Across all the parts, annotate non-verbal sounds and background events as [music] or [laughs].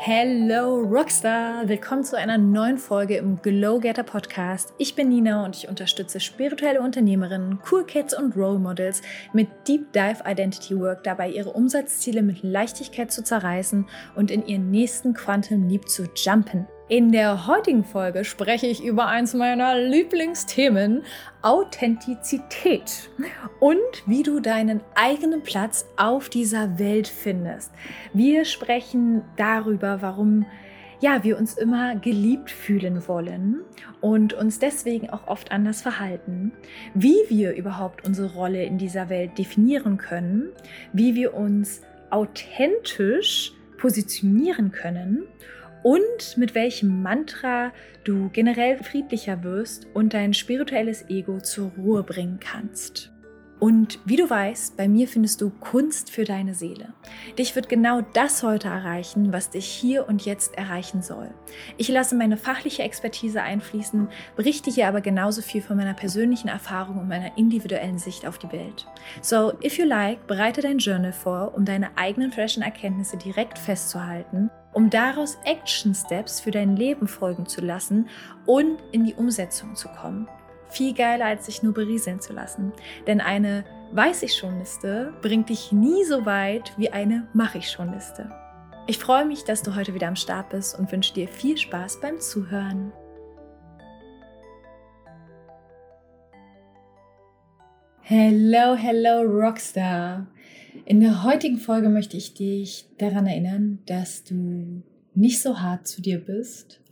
Hello Rockstar! Willkommen zu einer neuen Folge im Glow Getter Podcast. Ich bin Nina und ich unterstütze spirituelle Unternehmerinnen, Cool Kids und Role Models mit Deep Dive Identity Work dabei, ihre Umsatzziele mit Leichtigkeit zu zerreißen und in ihren nächsten Quantum Leap zu jumpen. In der heutigen Folge spreche ich über eins meiner Lieblingsthemen, Authentizität und wie du deinen eigenen Platz auf dieser Welt findest. Wir sprechen darüber, warum ja, wir uns immer geliebt fühlen wollen und uns deswegen auch oft anders verhalten, wie wir überhaupt unsere Rolle in dieser Welt definieren können, wie wir uns authentisch positionieren können und mit welchem Mantra du generell friedlicher wirst und dein spirituelles Ego zur Ruhe bringen kannst. Und wie du weißt, bei mir findest du Kunst für deine Seele. Dich wird genau das heute erreichen, was dich hier und jetzt erreichen soll. Ich lasse meine fachliche Expertise einfließen, berichte hier aber genauso viel von meiner persönlichen Erfahrung und meiner individuellen Sicht auf die Welt. So, if you like, bereite dein Journal vor, um deine eigenen freshen Erkenntnisse direkt festzuhalten um daraus Action Steps für dein Leben folgen zu lassen und in die Umsetzung zu kommen. Viel geiler, als sich nur berieseln zu lassen. Denn eine Weiß ich schon Liste bringt dich nie so weit wie eine Mach ich schon Liste. Ich freue mich, dass du heute wieder am Start bist und wünsche dir viel Spaß beim Zuhören. Hello, hello Rockstar. In der heutigen Folge möchte ich dich daran erinnern, dass du nicht so hart zu dir bist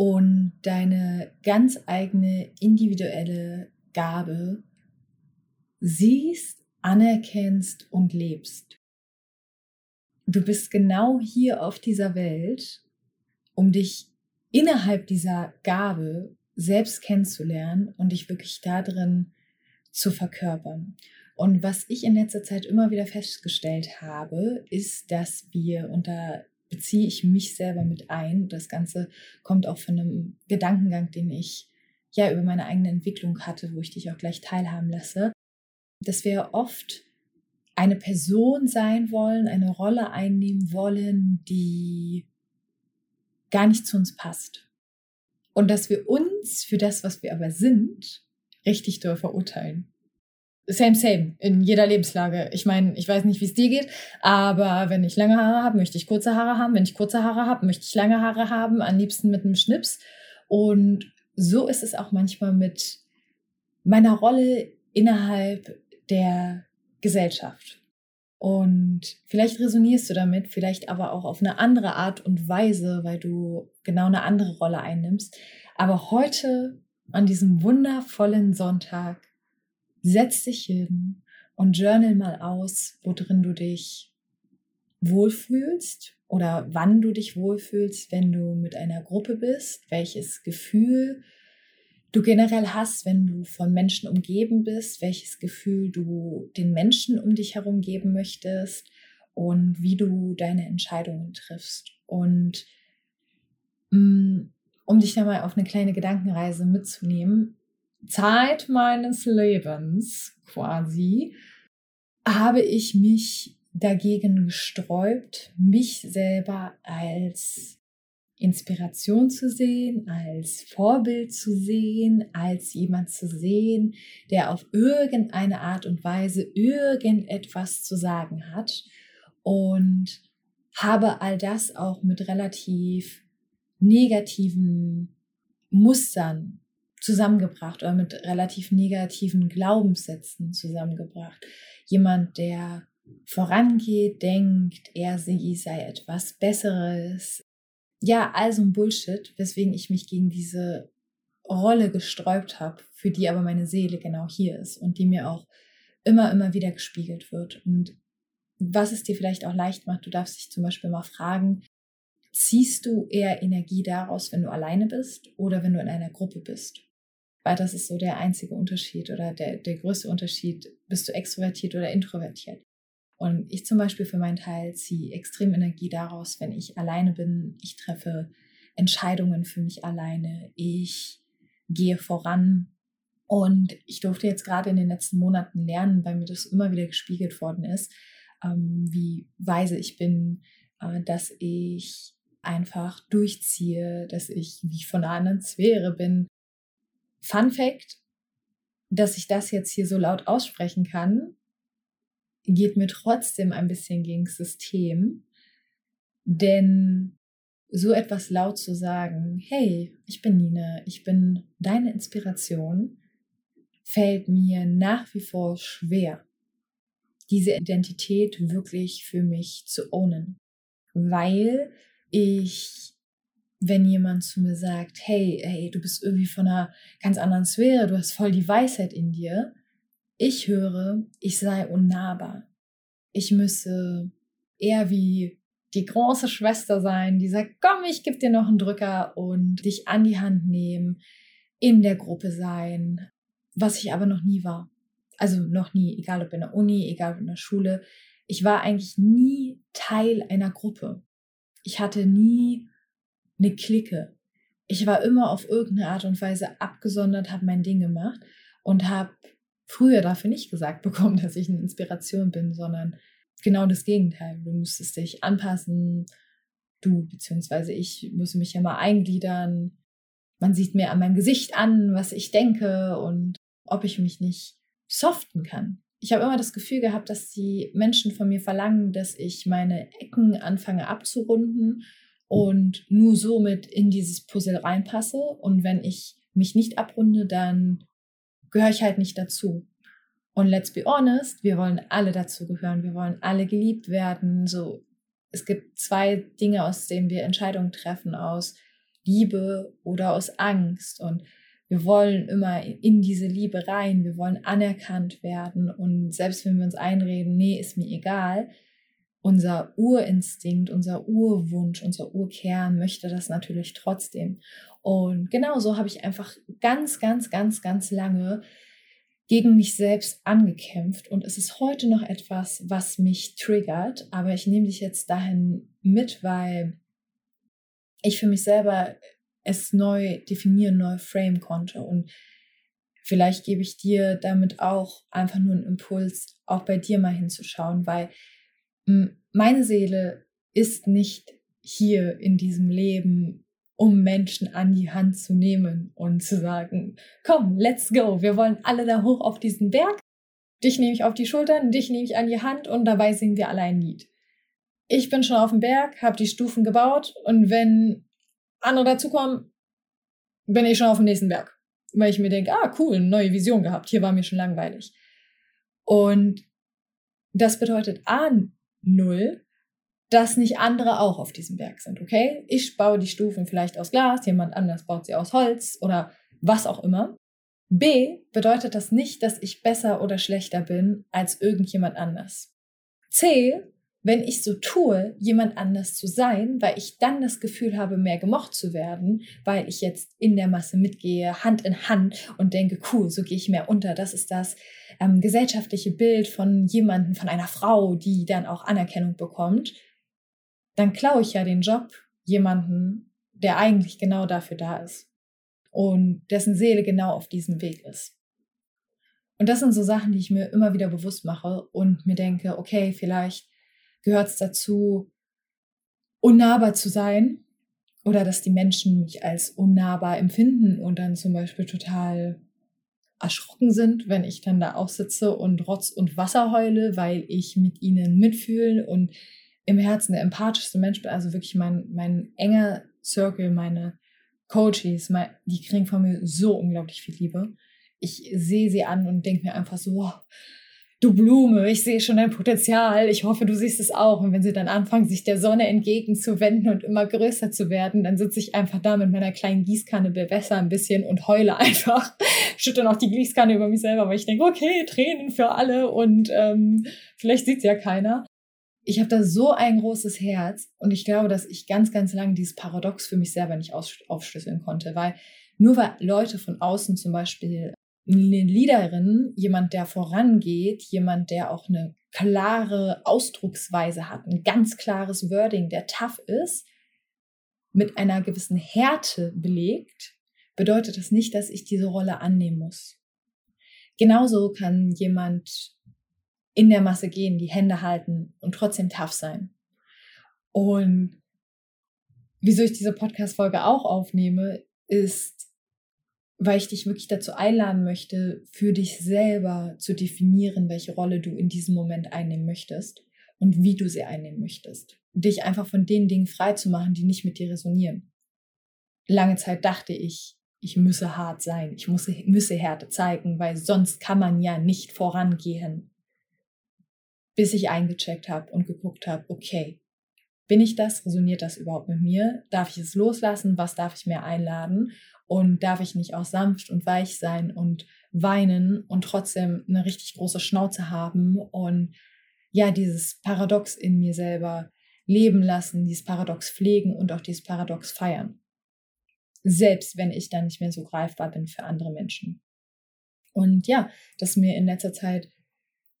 und deine ganz eigene individuelle Gabe siehst, anerkennst und lebst. Du bist genau hier auf dieser Welt, um dich innerhalb dieser Gabe selbst kennenzulernen und dich wirklich darin zu verkörpern. Und was ich in letzter Zeit immer wieder festgestellt habe, ist, dass wir, da beziehe ich mich selber mit ein, das Ganze kommt auch von einem Gedankengang, den ich ja über meine eigene Entwicklung hatte, wo ich dich auch gleich teilhaben lasse, dass wir oft eine Person sein wollen, eine Rolle einnehmen wollen, die gar nicht zu uns passt. Und dass wir uns für das, was wir aber sind, richtig doll verurteilen same, same, in jeder Lebenslage. Ich meine, ich weiß nicht, wie es dir geht, aber wenn ich lange Haare habe, möchte ich kurze Haare haben. Wenn ich kurze Haare habe, möchte ich lange Haare haben, am liebsten mit einem Schnips. Und so ist es auch manchmal mit meiner Rolle innerhalb der Gesellschaft. Und vielleicht resonierst du damit, vielleicht aber auch auf eine andere Art und Weise, weil du genau eine andere Rolle einnimmst. Aber heute, an diesem wundervollen Sonntag, setz dich hin und journal mal aus, worin du dich wohlfühlst oder wann du dich wohlfühlst, wenn du mit einer Gruppe bist, welches Gefühl du generell hast, wenn du von Menschen umgeben bist, welches Gefühl du den Menschen um dich herum geben möchtest und wie du deine Entscheidungen triffst. Und mm, um dich da mal auf eine kleine Gedankenreise mitzunehmen, Zeit meines Lebens quasi habe ich mich dagegen gesträubt, mich selber als Inspiration zu sehen, als Vorbild zu sehen, als jemand zu sehen, der auf irgendeine Art und Weise irgendetwas zu sagen hat. Und habe all das auch mit relativ negativen Mustern zusammengebracht oder mit relativ negativen Glaubenssätzen zusammengebracht. Jemand, der vorangeht, denkt, er, sie sei etwas Besseres. Ja, also ein Bullshit, weswegen ich mich gegen diese Rolle gesträubt habe, für die aber meine Seele genau hier ist und die mir auch immer, immer wieder gespiegelt wird. Und was es dir vielleicht auch leicht macht, du darfst dich zum Beispiel mal fragen, ziehst du eher Energie daraus, wenn du alleine bist oder wenn du in einer Gruppe bist? Weil das ist so der einzige Unterschied oder der, der größte Unterschied. Bist du extrovertiert oder introvertiert? Und ich zum Beispiel für meinen Teil ziehe extrem Energie daraus, wenn ich alleine bin. Ich treffe Entscheidungen für mich alleine. Ich gehe voran. Und ich durfte jetzt gerade in den letzten Monaten lernen, weil mir das immer wieder gespiegelt worden ist, ähm, wie weise ich bin, äh, dass ich einfach durchziehe, dass ich wie von einer anderen Sphäre bin. Fun Fact, dass ich das jetzt hier so laut aussprechen kann, geht mir trotzdem ein bisschen gegen System. Denn so etwas laut zu sagen, hey, ich bin Nina, ich bin deine Inspiration, fällt mir nach wie vor schwer, diese Identität wirklich für mich zu ownen. Weil ich, wenn jemand zu mir sagt, hey, hey, du bist irgendwie von einer ganz anderen Sphäre, du hast voll die Weisheit in dir, ich höre, ich sei unnahbar. Ich müsse eher wie die große Schwester sein, die sagt, komm, ich gebe dir noch einen Drücker und dich an die Hand nehmen, in der Gruppe sein, was ich aber noch nie war. Also noch nie, egal ob in der Uni, egal ob in der Schule. Ich war eigentlich nie Teil einer Gruppe. Ich hatte nie eine Clique. Ich war immer auf irgendeine Art und Weise abgesondert, habe mein Ding gemacht und habe früher dafür nicht gesagt [laughs] bekommen, dass ich eine Inspiration bin, sondern genau das Gegenteil. Du müsstest dich anpassen, du beziehungsweise ich müsse mich ja mal eingliedern. Man sieht mir an meinem Gesicht an, was ich denke und ob ich mich nicht soften kann. Ich habe immer das Gefühl gehabt, dass die Menschen von mir verlangen, dass ich meine Ecken anfange abzurunden und nur somit in dieses Puzzle reinpasse. Und wenn ich mich nicht abrunde, dann gehöre ich halt nicht dazu. Und let's be honest, wir wollen alle dazu gehören, wir wollen alle geliebt werden. So, es gibt zwei Dinge, aus denen wir Entscheidungen treffen, aus Liebe oder aus Angst. Und wir wollen immer in diese Liebe rein, wir wollen anerkannt werden. Und selbst wenn wir uns einreden, nee, ist mir egal, unser Urinstinkt, unser Urwunsch, unser Urkern möchte das natürlich trotzdem. Und genau so habe ich einfach ganz, ganz, ganz, ganz lange gegen mich selbst angekämpft. Und es ist heute noch etwas, was mich triggert, aber ich nehme dich jetzt dahin mit, weil ich für mich selber es neu definieren, neu frame konnte. Und vielleicht gebe ich dir damit auch einfach nur einen Impuls, auch bei dir mal hinzuschauen, weil meine Seele ist nicht hier in diesem Leben, um Menschen an die Hand zu nehmen und zu sagen, komm, let's go, wir wollen alle da hoch auf diesen Berg. Dich nehme ich auf die Schultern, dich nehme ich an die Hand und dabei singen wir alle ein Lied. Ich bin schon auf dem Berg, habe die Stufen gebaut und wenn andere dazukommen, bin ich schon auf dem nächsten Berg. Weil ich mir denke, ah, cool, neue Vision gehabt, hier war mir schon langweilig. Und das bedeutet A, null, dass nicht andere auch auf diesem Berg sind, okay? Ich baue die Stufen vielleicht aus Glas, jemand anders baut sie aus Holz oder was auch immer. B bedeutet das nicht, dass ich besser oder schlechter bin als irgendjemand anders. C, wenn ich so tue, jemand anders zu sein, weil ich dann das Gefühl habe, mehr gemocht zu werden, weil ich jetzt in der Masse mitgehe, Hand in Hand und denke, cool, so gehe ich mehr unter. Das ist das ähm, gesellschaftliche Bild von jemandem, von einer Frau, die dann auch Anerkennung bekommt dann klaue ich ja den Job jemanden, der eigentlich genau dafür da ist und dessen Seele genau auf diesem Weg ist. Und das sind so Sachen, die ich mir immer wieder bewusst mache und mir denke, okay, vielleicht gehört es dazu, unnahbar zu sein oder dass die Menschen mich als unnahbar empfinden und dann zum Beispiel total erschrocken sind, wenn ich dann da auch sitze und Rotz und Wasser heule, weil ich mit ihnen mitfühle und im Herzen der empathischste Mensch bin, also wirklich mein, mein enger Circle, meine Coaches, mein, die kriegen von mir so unglaublich viel Liebe. Ich sehe sie an und denke mir einfach so, wow, du Blume, ich sehe schon dein Potenzial, ich hoffe, du siehst es auch. Und wenn sie dann anfangen, sich der Sonne entgegenzuwenden und immer größer zu werden, dann sitze ich einfach da mit meiner kleinen Gießkanne, bewässer ein bisschen und heule [laughs] einfach, schütte noch die Gießkanne über mich selber, weil ich denke, okay, Tränen für alle. Und ähm, vielleicht sieht ja keiner. Ich habe da so ein großes Herz. Und ich glaube, dass ich ganz, ganz lange dieses Paradox für mich selber nicht aufschlüsseln konnte, weil nur weil Leute von außen zum Beispiel Leaderin, jemand, der vorangeht, jemand, der auch eine klare Ausdrucksweise hat, ein ganz klares Wording, der tough ist, mit einer gewissen Härte belegt, bedeutet das nicht, dass ich diese Rolle annehmen muss. genauso kann jemand in der Masse gehen, die Hände halten und trotzdem tough sein. Und wieso ich diese Podcast-Folge auch aufnehme, ist, weil ich dich wirklich dazu einladen möchte, für dich selber zu definieren, welche Rolle du in diesem Moment einnehmen möchtest und wie du sie einnehmen möchtest. Dich einfach von den Dingen frei zu machen, die nicht mit dir resonieren. Lange Zeit dachte ich, ich müsse hart sein, ich müsse, müsse Härte zeigen, weil sonst kann man ja nicht vorangehen. Bis ich eingecheckt habe und geguckt habe, okay, bin ich das? Resoniert das überhaupt mit mir? Darf ich es loslassen? Was darf ich mir einladen? Und darf ich nicht auch sanft und weich sein und weinen und trotzdem eine richtig große Schnauze haben und ja, dieses Paradox in mir selber leben lassen, dieses Paradox pflegen und auch dieses Paradox feiern. Selbst wenn ich dann nicht mehr so greifbar bin für andere Menschen. Und ja, das ist mir in letzter Zeit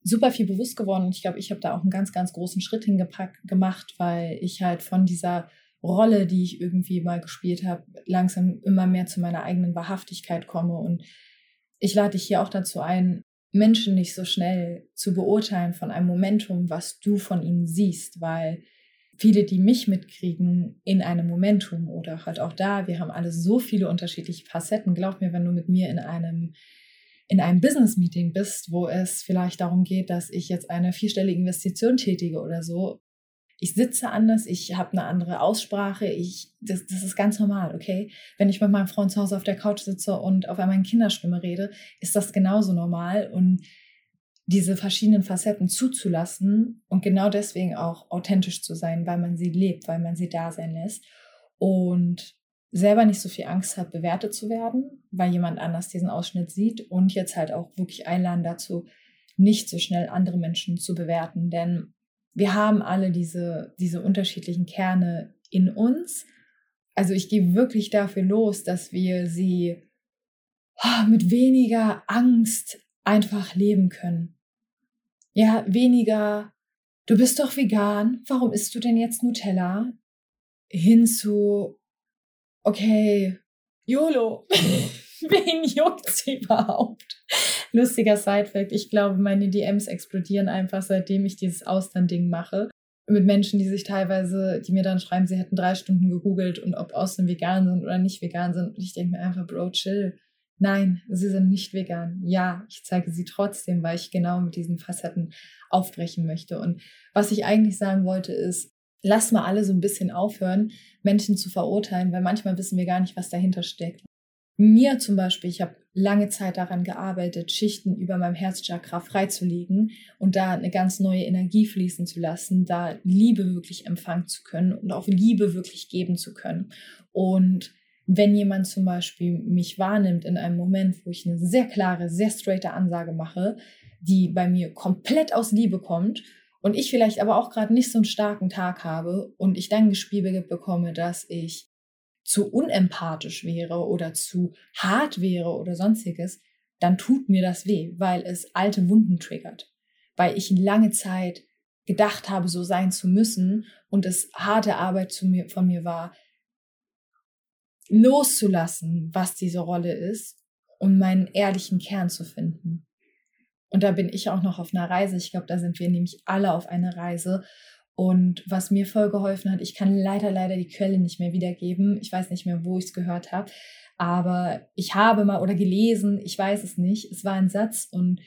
super viel bewusst geworden und ich glaube, ich habe da auch einen ganz, ganz großen Schritt hingepackt gemacht, weil ich halt von dieser Rolle, die ich irgendwie mal gespielt habe, langsam immer mehr zu meiner eigenen Wahrhaftigkeit komme. Und ich lade dich hier auch dazu ein, Menschen nicht so schnell zu beurteilen von einem Momentum, was du von ihnen siehst, weil viele, die mich mitkriegen in einem Momentum oder halt auch da, wir haben alle so viele unterschiedliche Facetten. Glaub mir, wenn du mit mir in einem in einem Business-Meeting bist, wo es vielleicht darum geht, dass ich jetzt eine vierstellige Investition tätige oder so, ich sitze anders, ich habe eine andere Aussprache, ich, das, das ist ganz normal, okay? Wenn ich mit meinem Freund zu Hause auf der Couch sitze und auf einmal in Kinderstimme rede, ist das genauso normal und diese verschiedenen Facetten zuzulassen und genau deswegen auch authentisch zu sein, weil man sie lebt, weil man sie da sein lässt und selber nicht so viel Angst hat, bewertet zu werden, weil jemand anders diesen Ausschnitt sieht und jetzt halt auch wirklich einladen dazu, nicht so schnell andere Menschen zu bewerten, denn wir haben alle diese, diese unterschiedlichen Kerne in uns. Also ich gehe wirklich dafür los, dass wir sie ah, mit weniger Angst einfach leben können. Ja, weniger, du bist doch vegan, warum isst du denn jetzt Nutella? Hin zu, okay, YOLO, [laughs] wen juckt's überhaupt? [laughs] Lustiger Sidefact. Ich glaube, meine DMs explodieren einfach, seitdem ich dieses Austern-Ding mache. Mit Menschen, die sich teilweise, die mir dann schreiben, sie hätten drei Stunden gegoogelt und ob Austern vegan sind oder nicht vegan sind. Und ich denke mir einfach, Bro, chill. Nein, sie sind nicht vegan. Ja, ich zeige sie trotzdem, weil ich genau mit diesen Facetten aufbrechen möchte. Und was ich eigentlich sagen wollte, ist, lass mal alle so ein bisschen aufhören, Menschen zu verurteilen, weil manchmal wissen wir gar nicht, was dahinter steckt. Mir zum Beispiel, ich habe lange Zeit daran gearbeitet, Schichten über meinem Herzchakra freizulegen und da eine ganz neue Energie fließen zu lassen, da Liebe wirklich empfangen zu können und auch Liebe wirklich geben zu können. Und wenn jemand zum Beispiel mich wahrnimmt in einem Moment, wo ich eine sehr klare, sehr straighte Ansage mache, die bei mir komplett aus Liebe kommt und ich vielleicht aber auch gerade nicht so einen starken Tag habe und ich dann gespiegelt bekomme, dass ich zu unempathisch wäre oder zu hart wäre oder sonstiges, dann tut mir das weh, weil es alte Wunden triggert. Weil ich lange Zeit gedacht habe, so sein zu müssen und es harte Arbeit zu mir, von mir war, loszulassen, was diese Rolle ist und meinen ehrlichen Kern zu finden. Und da bin ich auch noch auf einer Reise. Ich glaube, da sind wir nämlich alle auf einer Reise. Und was mir voll geholfen hat, ich kann leider, leider die Quelle nicht mehr wiedergeben. Ich weiß nicht mehr, wo ich es gehört habe. Aber ich habe mal oder gelesen, ich weiß es nicht. Es war ein Satz und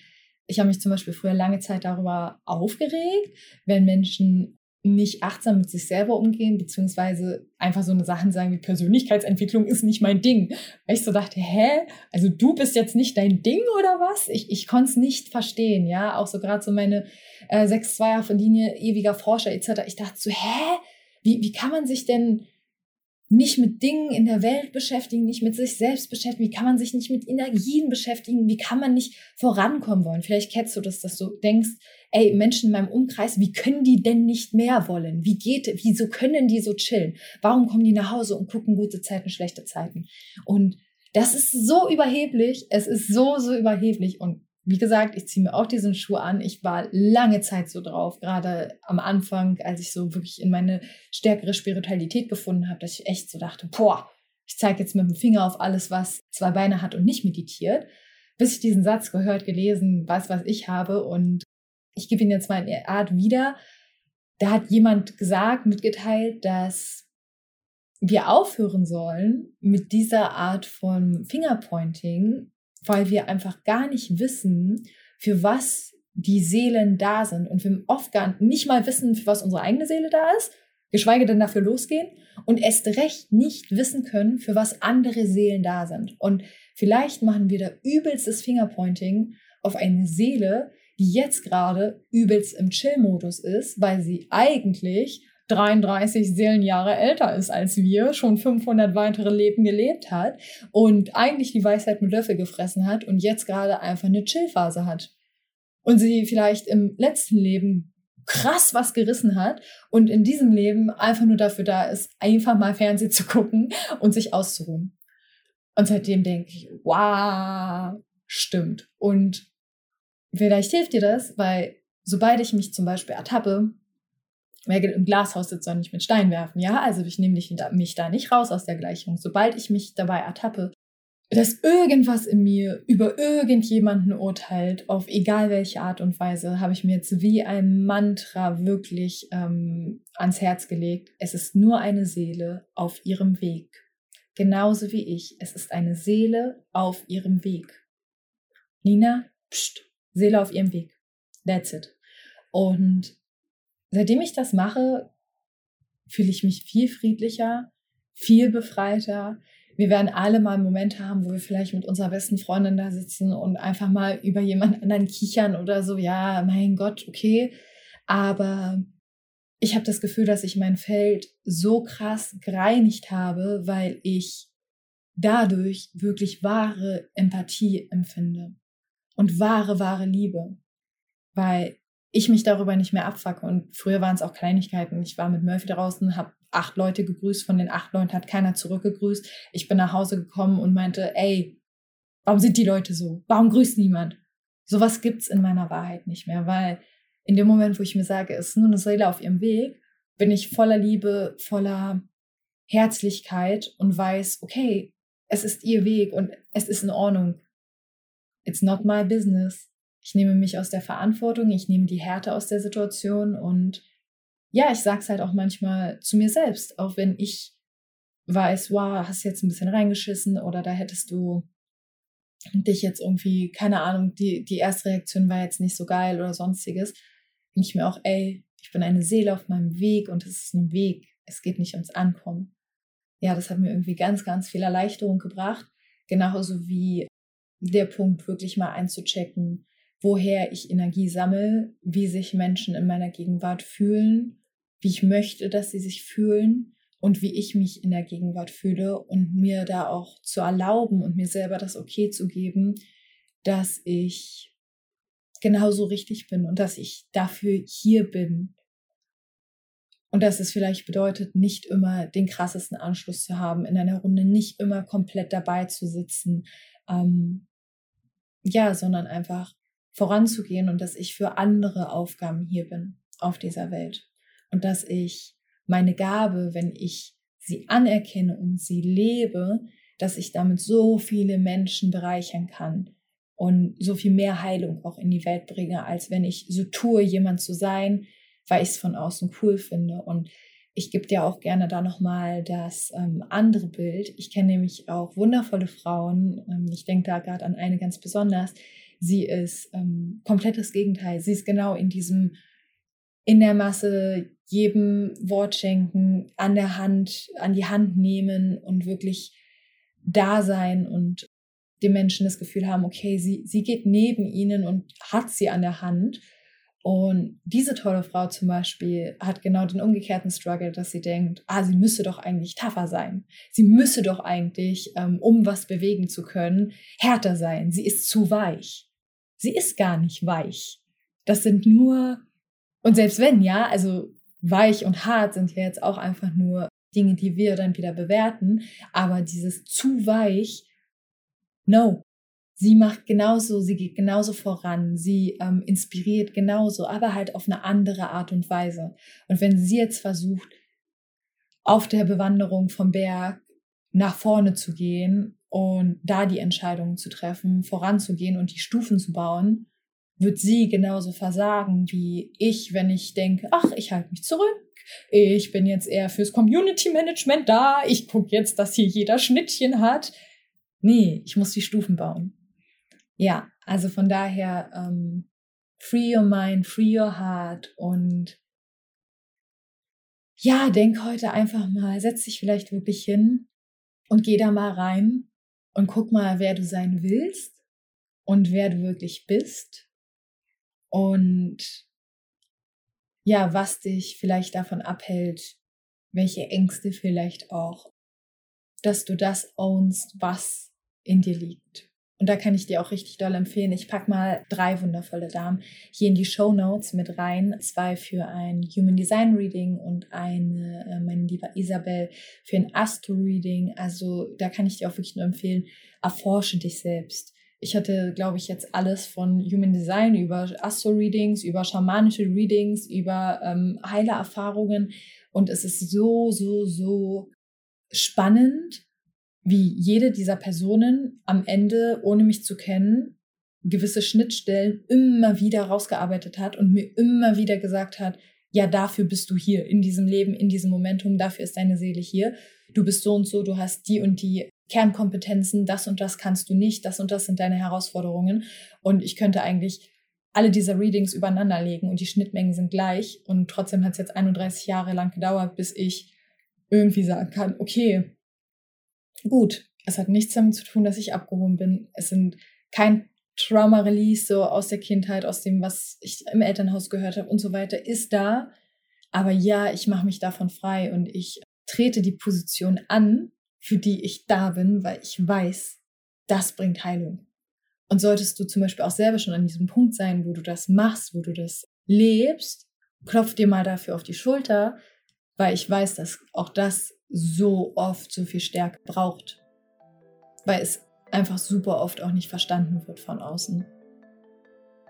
ich habe mich zum Beispiel früher lange Zeit darüber aufgeregt, wenn Menschen nicht achtsam mit sich selber umgehen, beziehungsweise einfach so eine Sachen sagen wie Persönlichkeitsentwicklung ist nicht mein Ding. Weil ich so dachte, hä? Also du bist jetzt nicht dein Ding oder was? Ich, ich konnte es nicht verstehen, ja. Auch so gerade so meine äh, 6-2er Linie, ewiger Forscher etc. Ich dachte so, hä? Wie, wie kann man sich denn nicht mit Dingen in der Welt beschäftigen, nicht mit sich selbst beschäftigen? Wie kann man sich nicht mit Energien beschäftigen? Wie kann man nicht vorankommen wollen? Vielleicht kennst du das, dass du denkst, ey, Menschen in meinem Umkreis, wie können die denn nicht mehr wollen? Wie geht, wieso können die so chillen? Warum kommen die nach Hause und gucken gute Zeiten, schlechte Zeiten? Und das ist so überheblich. Es ist so, so überheblich. Und wie gesagt, ich ziehe mir auch diesen Schuh an. Ich war lange Zeit so drauf, gerade am Anfang, als ich so wirklich in meine stärkere Spiritualität gefunden habe, dass ich echt so dachte, boah, ich zeige jetzt mit dem Finger auf alles, was zwei Beine hat und nicht meditiert. bis ich diesen Satz gehört, gelesen, was, was ich habe. Und ich gebe ihn jetzt mal in der Art wieder. Da hat jemand gesagt, mitgeteilt, dass wir aufhören sollen mit dieser Art von Fingerpointing, weil wir einfach gar nicht wissen, für was die Seelen da sind und wir oft gar nicht mal wissen, für was unsere eigene Seele da ist, geschweige denn dafür losgehen und erst recht nicht wissen können, für was andere Seelen da sind. Und vielleicht machen wir da übelstes Fingerpointing auf eine Seele, die jetzt gerade übelst im Chill-Modus ist, weil sie eigentlich 33 Seelenjahre älter ist als wir, schon 500 weitere Leben gelebt hat und eigentlich die Weisheit mit Löffel gefressen hat und jetzt gerade einfach eine Chillphase hat. Und sie vielleicht im letzten Leben krass was gerissen hat und in diesem Leben einfach nur dafür da ist, einfach mal Fernsehen zu gucken und sich auszuruhen. Und seitdem denke ich, wow, stimmt. Und vielleicht hilft dir das, weil sobald ich mich zum Beispiel ertappe, wer im Glashaus sitzt, soll nicht mit Stein werfen. Ja, also ich nehme mich da nicht raus aus der Gleichung. Sobald ich mich dabei ertappe, dass irgendwas in mir über irgendjemanden urteilt, auf egal welche Art und Weise, habe ich mir jetzt wie ein Mantra wirklich ähm, ans Herz gelegt. Es ist nur eine Seele auf ihrem Weg. Genauso wie ich. Es ist eine Seele auf ihrem Weg. Nina, pst, Seele auf ihrem Weg. That's it. Und seitdem ich das mache, fühle ich mich viel friedlicher, viel befreiter. Wir werden alle mal Momente haben, wo wir vielleicht mit unserer besten Freundin da sitzen und einfach mal über jemand anderen kichern oder so. Ja, mein Gott, okay. Aber ich habe das Gefühl, dass ich mein Feld so krass gereinigt habe, weil ich dadurch wirklich wahre Empathie empfinde und wahre, wahre Liebe. Weil ich mich darüber nicht mehr abfacke. Und früher waren es auch Kleinigkeiten. Ich war mit Murphy draußen, habe acht Leute gegrüßt. Von den acht Leuten hat keiner zurückgegrüßt. Ich bin nach Hause gekommen und meinte, ey, warum sind die Leute so? Warum grüßt niemand? Sowas gibt's in meiner Wahrheit nicht mehr, weil in dem Moment, wo ich mir sage, es ist nur eine Seele auf ihrem Weg, bin ich voller Liebe, voller Herzlichkeit und weiß, okay, es ist ihr Weg und es ist in Ordnung. It's not my business. Ich nehme mich aus der Verantwortung, ich nehme die Härte aus der Situation und ja, ich sage es halt auch manchmal zu mir selbst, auch wenn ich weiß, wow, hast jetzt ein bisschen reingeschissen oder da hättest du dich jetzt irgendwie, keine Ahnung, die, die erste Reaktion war jetzt nicht so geil oder sonstiges, denke ich mir auch, ey, ich bin eine Seele auf meinem Weg und es ist ein Weg, es geht nicht ums Ankommen. Ja, das hat mir irgendwie ganz, ganz viel Erleichterung gebracht, genauso wie der Punkt, wirklich mal einzuchecken, woher ich Energie sammle, wie sich Menschen in meiner Gegenwart fühlen, wie ich möchte, dass sie sich fühlen und wie ich mich in der Gegenwart fühle und mir da auch zu erlauben und mir selber das Okay zu geben, dass ich genauso richtig bin und dass ich dafür hier bin. Und dass es vielleicht bedeutet, nicht immer den krassesten Anschluss zu haben, in einer Runde nicht immer komplett dabei zu sitzen. Ähm, ja, sondern einfach voranzugehen und dass ich für andere Aufgaben hier bin auf dieser Welt und dass ich meine Gabe, wenn ich sie anerkenne und sie lebe, dass ich damit so viele Menschen bereichern kann und so viel mehr Heilung auch in die Welt bringe, als wenn ich so tue, jemand zu sein, weil ich es von außen cool finde. Und ich gebe dir auch gerne da nochmal das ähm, andere Bild. Ich kenne nämlich auch wundervolle Frauen. Ähm, ich denke da gerade an eine ganz besonders, Sie ist ähm, komplettes Gegenteil. Sie ist genau in diesem, in der Masse jedem Wort schenken, an der Hand, an die Hand nehmen und wirklich da sein und den Menschen das Gefühl haben, okay, sie, sie geht neben ihnen und hat sie an der Hand. Und diese tolle Frau zum Beispiel hat genau den umgekehrten Struggle, dass sie denkt, ah, sie müsse doch eigentlich tougher sein. Sie müsse doch eigentlich, ähm, um was bewegen zu können, härter sein. Sie ist zu weich sie ist gar nicht weich. Das sind nur, und selbst wenn, ja, also weich und hart sind ja jetzt auch einfach nur Dinge, die wir dann wieder bewerten, aber dieses zu weich, no. Sie macht genauso, sie geht genauso voran, sie ähm, inspiriert genauso, aber halt auf eine andere Art und Weise. Und wenn sie jetzt versucht, auf der Bewanderung vom Berg nach vorne zu gehen und da die Entscheidungen zu treffen, voranzugehen und die Stufen zu bauen, wird sie genauso versagen wie ich, wenn ich denke, ach, ich halte mich zurück, ich bin jetzt eher fürs Community Management da, ich gucke jetzt, dass hier jeder Schnittchen hat. Nee, ich muss die Stufen bauen. Ja, also von daher, ähm, free your mind, free your heart und ja, denk heute einfach mal, setz dich vielleicht wirklich hin und geh da mal rein und guck mal, wer du sein willst und wer du wirklich bist und ja, was dich vielleicht davon abhält, welche Ängste vielleicht auch, dass du das ownst, was in dir liegt. Und da kann ich dir auch richtig doll empfehlen. Ich pack mal drei wundervolle Damen hier in die Show Notes mit rein. Zwei für ein Human Design Reading und eine, äh, meine liebe Isabel, für ein Astro Reading. Also da kann ich dir auch wirklich nur empfehlen, erforsche dich selbst. Ich hatte, glaube ich, jetzt alles von Human Design über Astro-Readings, über schamanische Readings, über ähm, Heilererfahrungen. Und es ist so, so, so spannend, wie jede dieser Personen am Ende, ohne mich zu kennen, gewisse Schnittstellen immer wieder rausgearbeitet hat und mir immer wieder gesagt hat, ja, dafür bist du hier, in diesem Leben, in diesem Momentum, dafür ist deine Seele hier. Du bist so und so, du hast die und die Kernkompetenzen, das und das kannst du nicht, das und das sind deine Herausforderungen. Und ich könnte eigentlich alle diese Readings übereinander legen und die Schnittmengen sind gleich. Und trotzdem hat es jetzt 31 Jahre lang gedauert, bis ich irgendwie sagen kann, okay, gut, es hat nichts damit zu tun, dass ich abgehoben bin. Es sind kein Trauma-Release so aus der Kindheit, aus dem, was ich im Elternhaus gehört habe und so weiter, ist da. Aber ja, ich mache mich davon frei und ich trete die Position an, für die ich da bin, weil ich weiß, das bringt Heilung. Und solltest du zum Beispiel auch selber schon an diesem Punkt sein, wo du das machst, wo du das lebst, klopf dir mal dafür auf die Schulter, weil ich weiß, dass auch das so oft so viel Stärke braucht, weil es einfach super oft auch nicht verstanden wird von außen.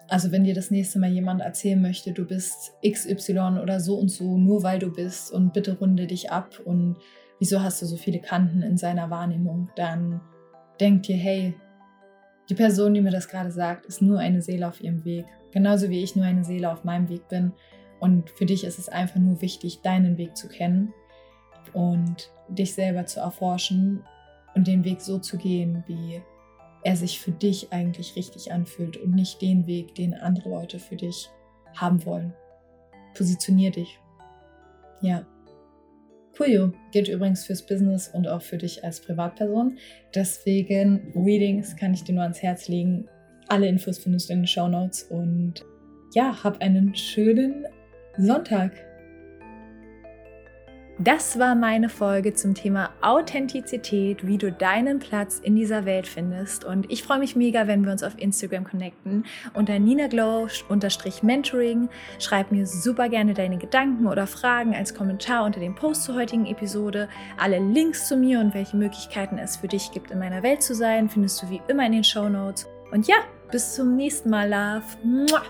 Also wenn dir das nächste Mal jemand erzählen möchte, du bist XY oder so und so, nur weil du bist und bitte runde dich ab und wieso hast du so viele Kanten in seiner Wahrnehmung, dann denk dir, hey, die Person, die mir das gerade sagt, ist nur eine Seele auf ihrem Weg. Genauso wie ich nur eine Seele auf meinem Weg bin. Und für dich ist es einfach nur wichtig, deinen Weg zu kennen und dich selber zu erforschen und den Weg so zu gehen, wie er sich für dich eigentlich richtig anfühlt und nicht den Weg, den andere Leute für dich haben wollen. Positionier dich. Ja. Puyo gilt übrigens fürs Business und auch für dich als Privatperson. Deswegen Readings kann ich dir nur ans Herz legen. Alle Infos findest du in den Show Notes und ja, hab einen schönen Sonntag. Das war meine Folge zum Thema Authentizität, wie du deinen Platz in dieser Welt findest. Und ich freue mich mega, wenn wir uns auf Instagram connecten unter ninaglow-mentoring. Schreib mir super gerne deine Gedanken oder Fragen als Kommentar unter dem Post zur heutigen Episode. Alle Links zu mir und welche Möglichkeiten es für dich gibt, in meiner Welt zu sein, findest du wie immer in den Show Notes. Und ja, bis zum nächsten Mal, Love. Mua.